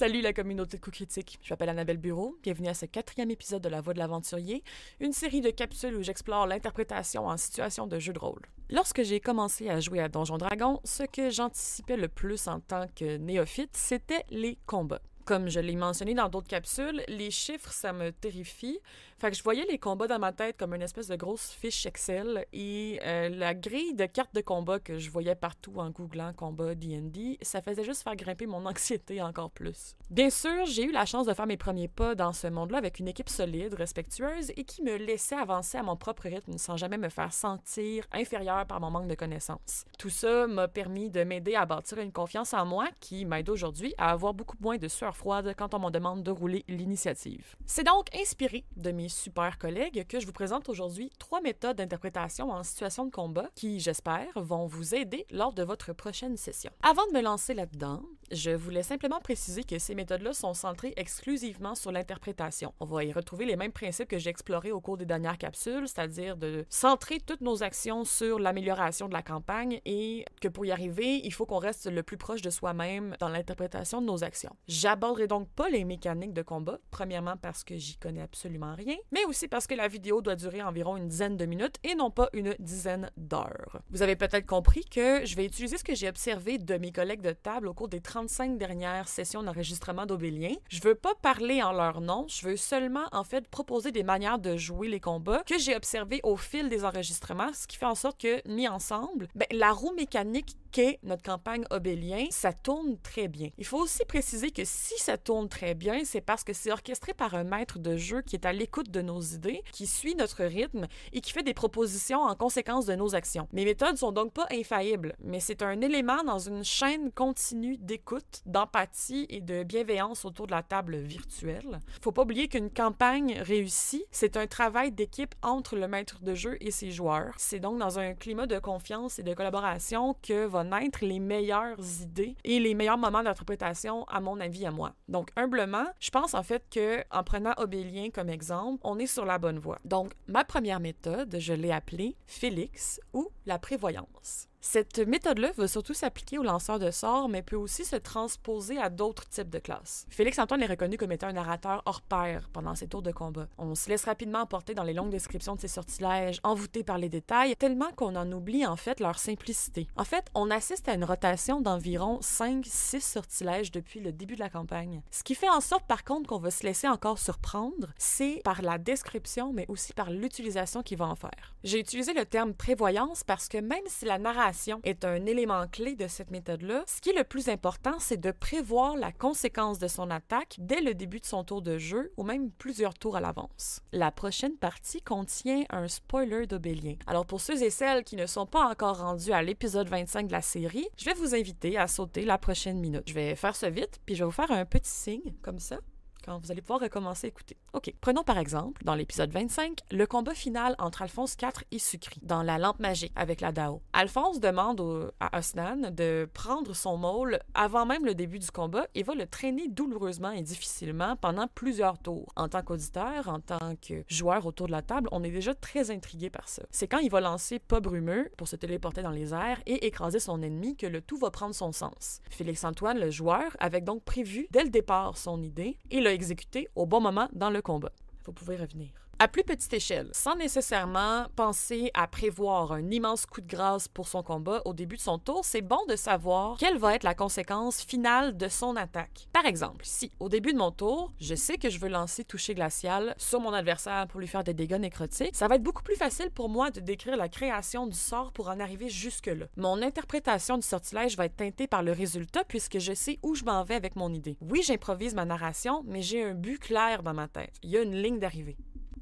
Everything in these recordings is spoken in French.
Salut la communauté de coups critiques. Je m'appelle Annabelle Bureau. Bienvenue à ce quatrième épisode de La Voix de l'Aventurier, une série de capsules où j'explore l'interprétation en situation de jeu de rôle. Lorsque j'ai commencé à jouer à Donjon Dragon, ce que j'anticipais le plus en tant que néophyte, c'était les combats. Comme je l'ai mentionné dans d'autres capsules, les chiffres, ça me terrifie. Fait que je voyais les combats dans ma tête comme une espèce de grosse fiche Excel et euh, la grille de cartes de combat que je voyais partout en googlant combat D&D, ça faisait juste faire grimper mon anxiété encore plus. Bien sûr, j'ai eu la chance de faire mes premiers pas dans ce monde-là avec une équipe solide, respectueuse et qui me laissait avancer à mon propre rythme sans jamais me faire sentir inférieure par mon manque de connaissances. Tout ça m'a permis de m'aider à bâtir une confiance en moi qui m'aide aujourd'hui à avoir beaucoup moins de sueur froide quand on me demande de rouler l'initiative. C'est donc inspiré de mes super collègues que je vous présente aujourd'hui trois méthodes d'interprétation en situation de combat qui, j'espère, vont vous aider lors de votre prochaine session. Avant de me lancer là-dedans, je voulais simplement préciser que ces méthodes-là sont centrées exclusivement sur l'interprétation. On va y retrouver les mêmes principes que j'ai explorés au cours des dernières capsules, c'est-à-dire de centrer toutes nos actions sur l'amélioration de la campagne et que pour y arriver, il faut qu'on reste le plus proche de soi-même dans l'interprétation de nos actions. J'aborderai donc pas les mécaniques de combat, premièrement parce que j'y connais absolument rien, mais aussi parce que la vidéo doit durer environ une dizaine de minutes et non pas une dizaine d'heures. Vous avez peut-être compris que je vais utiliser ce que j'ai observé de mes collègues de table au cours des 35 dernières sessions d'enregistrement d'Aubélien. Je veux pas parler en leur nom, je veux seulement en fait proposer des manières de jouer les combats que j'ai observées au fil des enregistrements, ce qui fait en sorte que mis ensemble, ben, la roue mécanique qu'est notre campagne Obélien, ça tourne très bien. Il faut aussi préciser que si ça tourne très bien, c'est parce que c'est orchestré par un maître de jeu qui est à l'écoute de nos idées, qui suit notre rythme et qui fait des propositions en conséquence de nos actions. Mes méthodes sont donc pas infaillibles, mais c'est un élément dans une chaîne continue d'écoute, d'empathie et de bienveillance autour de la table virtuelle. Faut pas oublier qu'une campagne réussie, c'est un travail d'équipe entre le maître de jeu et ses joueurs. C'est donc dans un climat de confiance et de collaboration que va naître les meilleures idées et les meilleurs moments d'interprétation, à mon avis, à moi. Donc, humblement, je pense en fait que en prenant Obélien comme exemple, on est sur la bonne voie. Donc, ma première méthode, je l'ai appelée Félix ou la prévoyance. Cette méthode-là va surtout s'appliquer aux lanceurs de sorts, mais peut aussi se transposer à d'autres types de classes. Félix-Antoine est reconnu comme étant un narrateur hors pair pendant ses tours de combat. On se laisse rapidement emporter dans les longues descriptions de ses sortilèges, envoûtés par les détails, tellement qu'on en oublie en fait leur simplicité. En fait, on assiste à une rotation d'environ 5-6 sortilèges depuis le début de la campagne. Ce qui fait en sorte par contre qu'on va se laisser encore surprendre, c'est par la description, mais aussi par l'utilisation qu'il va en faire. J'ai utilisé le terme prévoyance parce que même si la narration est un élément clé de cette méthode-là. Ce qui est le plus important, c'est de prévoir la conséquence de son attaque dès le début de son tour de jeu ou même plusieurs tours à l'avance. La prochaine partie contient un spoiler d'Obélien. Alors pour ceux et celles qui ne sont pas encore rendus à l'épisode 25 de la série, je vais vous inviter à sauter la prochaine minute. Je vais faire ça vite, puis je vais vous faire un petit signe comme ça quand vous allez pouvoir recommencer à écouter. OK. Prenons par exemple, dans l'épisode 25, le combat final entre Alphonse IV et Sucri, dans la lampe magique avec la Dao. Alphonse demande à Osnan de prendre son môle avant même le début du combat et va le traîner douloureusement et difficilement pendant plusieurs tours. En tant qu'auditeur, en tant que joueur autour de la table, on est déjà très intrigué par ça. C'est quand il va lancer pas brumeux pour se téléporter dans les airs et écraser son ennemi que le tout va prendre son sens. Félix-Antoine, le joueur, avait donc prévu dès le départ son idée et l'a exécuté au bon moment dans le combat. Vous pouvez revenir. À plus petite échelle, sans nécessairement penser à prévoir un immense coup de grâce pour son combat au début de son tour, c'est bon de savoir quelle va être la conséquence finale de son attaque. Par exemple, si au début de mon tour, je sais que je veux lancer toucher glacial sur mon adversaire pour lui faire des dégâts nécrotiques, ça va être beaucoup plus facile pour moi de décrire la création du sort pour en arriver jusque-là. Mon interprétation du sortilège va être teintée par le résultat puisque je sais où je m'en vais avec mon idée. Oui, j'improvise ma narration, mais j'ai un but clair dans ma tête. Il y a une ligne d'arrivée.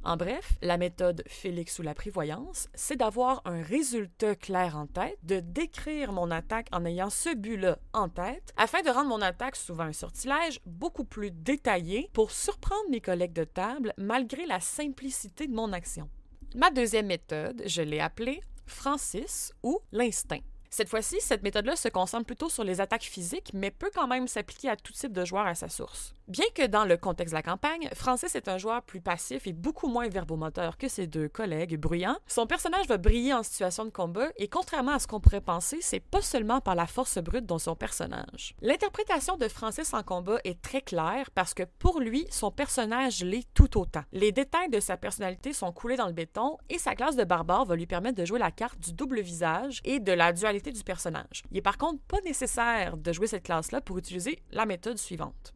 En bref, la méthode Félix ou la prévoyance, c'est d'avoir un résultat clair en tête, de décrire mon attaque en ayant ce but-là en tête, afin de rendre mon attaque, souvent un sortilège, beaucoup plus détaillé pour surprendre mes collègues de table malgré la simplicité de mon action. Ma deuxième méthode, je l'ai appelée Francis ou l'instinct. Cette fois-ci, cette méthode-là se concentre plutôt sur les attaques physiques, mais peut quand même s'appliquer à tout type de joueur à sa source. Bien que dans le contexte de la campagne, Francis est un joueur plus passif et beaucoup moins verbomoteur que ses deux collègues bruyants, son personnage va briller en situation de combat et contrairement à ce qu'on pourrait penser, c'est pas seulement par la force brute dont son personnage. L'interprétation de Francis en combat est très claire parce que pour lui, son personnage l'est tout autant. Les détails de sa personnalité sont coulés dans le béton et sa classe de barbare va lui permettre de jouer la carte du double visage et de la dualité du personnage. Il est par contre pas nécessaire de jouer cette classe-là pour utiliser la méthode suivante.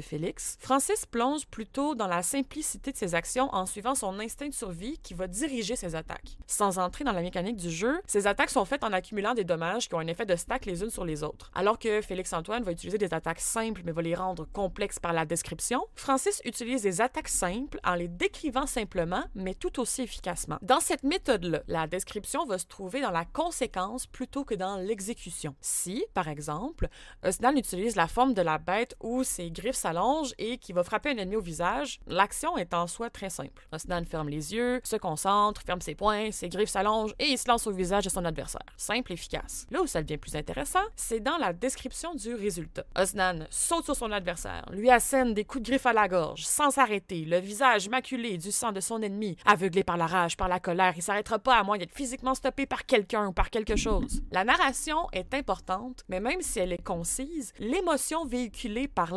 Félix, Francis plonge plutôt dans la simplicité de ses actions en suivant son instinct de survie qui va diriger ses attaques. Sans entrer dans la mécanique du jeu, ses attaques sont faites en accumulant des dommages qui ont un effet de stack les unes sur les autres. Alors que Félix Antoine va utiliser des attaques simples mais va les rendre complexes par la description, Francis utilise des attaques simples en les décrivant simplement mais tout aussi efficacement. Dans cette méthode-là, la description va se trouver dans la conséquence plutôt que dans l'exécution. Si, par exemple, Osnan utilise la forme de la bête ou ses griffes s'allongent et qui va frapper un ennemi au visage, l'action est en soi très simple. Osnan ferme les yeux, se concentre, ferme ses poings, ses griffes s'allongent et il se lance au visage de son adversaire. Simple, efficace. Là où ça devient plus intéressant, c'est dans la description du résultat. Osnan saute sur son adversaire, lui assène des coups de griffe à la gorge, sans s'arrêter, le visage maculé du sang de son ennemi, aveuglé par la rage, par la colère, il s'arrêtera pas à moins d'être physiquement stoppé par quelqu'un ou par quelque chose. La narration est importante, mais même si elle est concise, l'émotion véhiculée par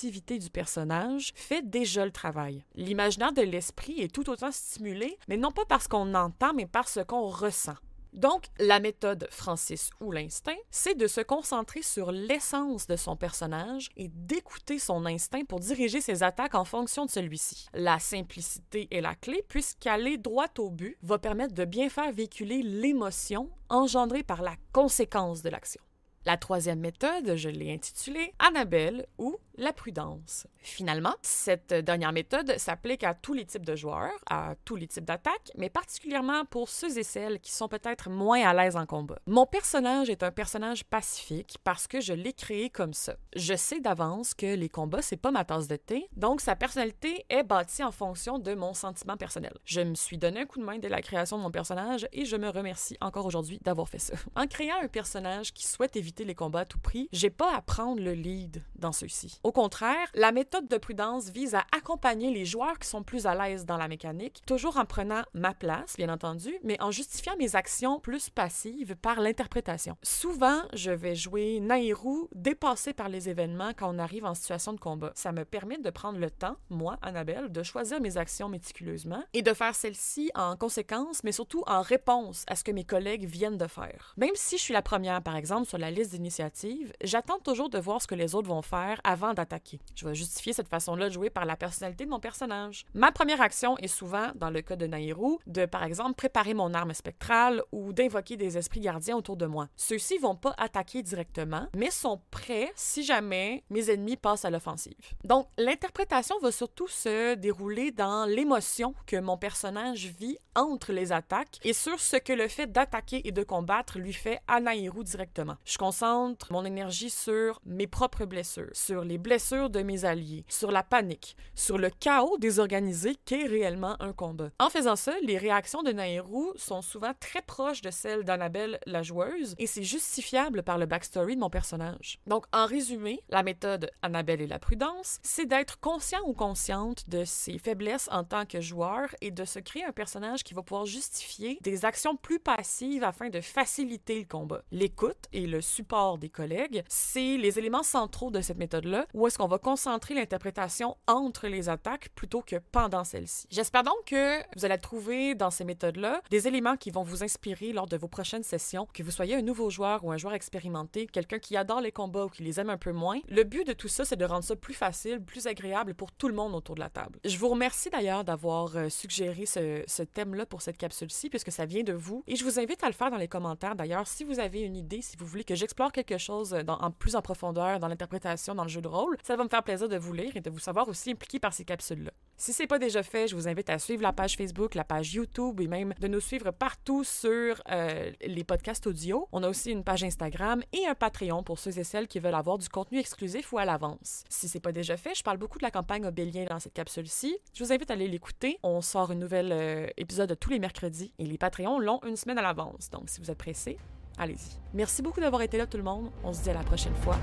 l'impulsivité du personnage fait déjà le travail. L'imaginaire de l'esprit est tout autant stimulé, mais non pas parce qu'on entend, mais par ce qu'on ressent. Donc, la méthode Francis ou l'instinct, c'est de se concentrer sur l'essence de son personnage et d'écouter son instinct pour diriger ses attaques en fonction de celui-ci. La simplicité est la clé puisqu'aller droit au but va permettre de bien faire véhiculer l'émotion engendrée par la conséquence de l'action. La troisième méthode, je l'ai intitulée Annabelle ou la prudence. Finalement, cette dernière méthode s'applique à tous les types de joueurs, à tous les types d'attaques, mais particulièrement pour ceux et celles qui sont peut-être moins à l'aise en combat. Mon personnage est un personnage pacifique parce que je l'ai créé comme ça. Je sais d'avance que les combats, c'est pas ma tasse de thé, donc sa personnalité est bâtie en fonction de mon sentiment personnel. Je me suis donné un coup de main dès la création de mon personnage et je me remercie encore aujourd'hui d'avoir fait ça. En créant un personnage qui souhaite éviter les combats à tout prix, j'ai pas à prendre le lead dans ceux-ci. Au contraire, la méthode de prudence vise à accompagner les joueurs qui sont plus à l'aise dans la mécanique, toujours en prenant ma place, bien entendu, mais en justifiant mes actions plus passives par l'interprétation. Souvent, je vais jouer Nairou dépassé par les événements quand on arrive en situation de combat. Ça me permet de prendre le temps, moi, Annabelle, de choisir mes actions méticuleusement et de faire celles-ci en conséquence, mais surtout en réponse à ce que mes collègues viennent de faire. Même si je suis la première, par exemple, sur la liste d'initiatives, j'attends toujours de voir ce que les autres vont faire avant d'attaquer. Je vais justifier cette façon-là de jouer par la personnalité de mon personnage. Ma première action est souvent, dans le cas de Nairou, de par exemple préparer mon arme spectrale ou d'invoquer des esprits gardiens autour de moi. Ceux-ci vont pas attaquer directement, mais sont prêts si jamais mes ennemis passent à l'offensive. Donc l'interprétation va surtout se dérouler dans l'émotion que mon personnage vit entre les attaques et sur ce que le fait d'attaquer et de combattre lui fait à Nairou directement. Je concentre mon énergie sur mes propres blessures, sur les blessures de mes alliés, sur la panique, sur le chaos désorganisé qu'est réellement un combat. En faisant ça, les réactions de Nairou sont souvent très proches de celles d'Annabelle la joueuse et c'est justifiable par le backstory de mon personnage. Donc en résumé, la méthode Annabelle et la prudence, c'est d'être conscient ou consciente de ses faiblesses en tant que joueur et de se créer un personnage qui va pouvoir justifier des actions plus passives afin de faciliter le combat. L'écoute et le support des collègues, c'est les éléments centraux de cette méthode-là, où est-ce qu'on va concentrer l'interprétation entre les attaques plutôt que pendant celle-ci. J'espère donc que vous allez trouver dans ces méthodes-là des éléments qui vont vous inspirer lors de vos prochaines sessions, que vous soyez un nouveau joueur ou un joueur expérimenté, quelqu'un qui adore les combats ou qui les aime un peu moins. Le but de tout ça, c'est de rendre ça plus facile, plus agréable pour tout le monde autour de la table. Je vous remercie d'ailleurs d'avoir euh, suggéré ce, ce thème-là pour cette capsule-ci, puisque ça vient de vous. Et je vous invite à le faire dans les commentaires d'ailleurs si vous avez une idée, si vous voulez que j'explore quelque chose dans, en plus en profondeur dans l'interprétation, dans le jeu de rôle. Ça va me faire plaisir de vous lire et de vous savoir aussi impliqué par ces capsules-là. Si c'est pas déjà fait, je vous invite à suivre la page Facebook, la page YouTube et même de nous suivre partout sur euh, les podcasts audio. On a aussi une page Instagram et un Patreon pour ceux et celles qui veulent avoir du contenu exclusif ou à l'avance. Si c'est pas déjà fait, je parle beaucoup de la campagne Obélien dans cette capsule-ci. Je vous invite à aller l'écouter. On sort une nouvelle euh, épisode tous les mercredis et les Patreons l'ont une semaine à l'avance. Donc si vous êtes pressé, allez-y. Merci beaucoup d'avoir été là tout le monde. On se dit à la prochaine fois.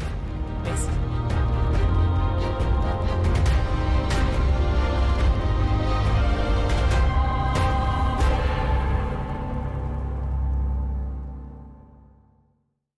Merci.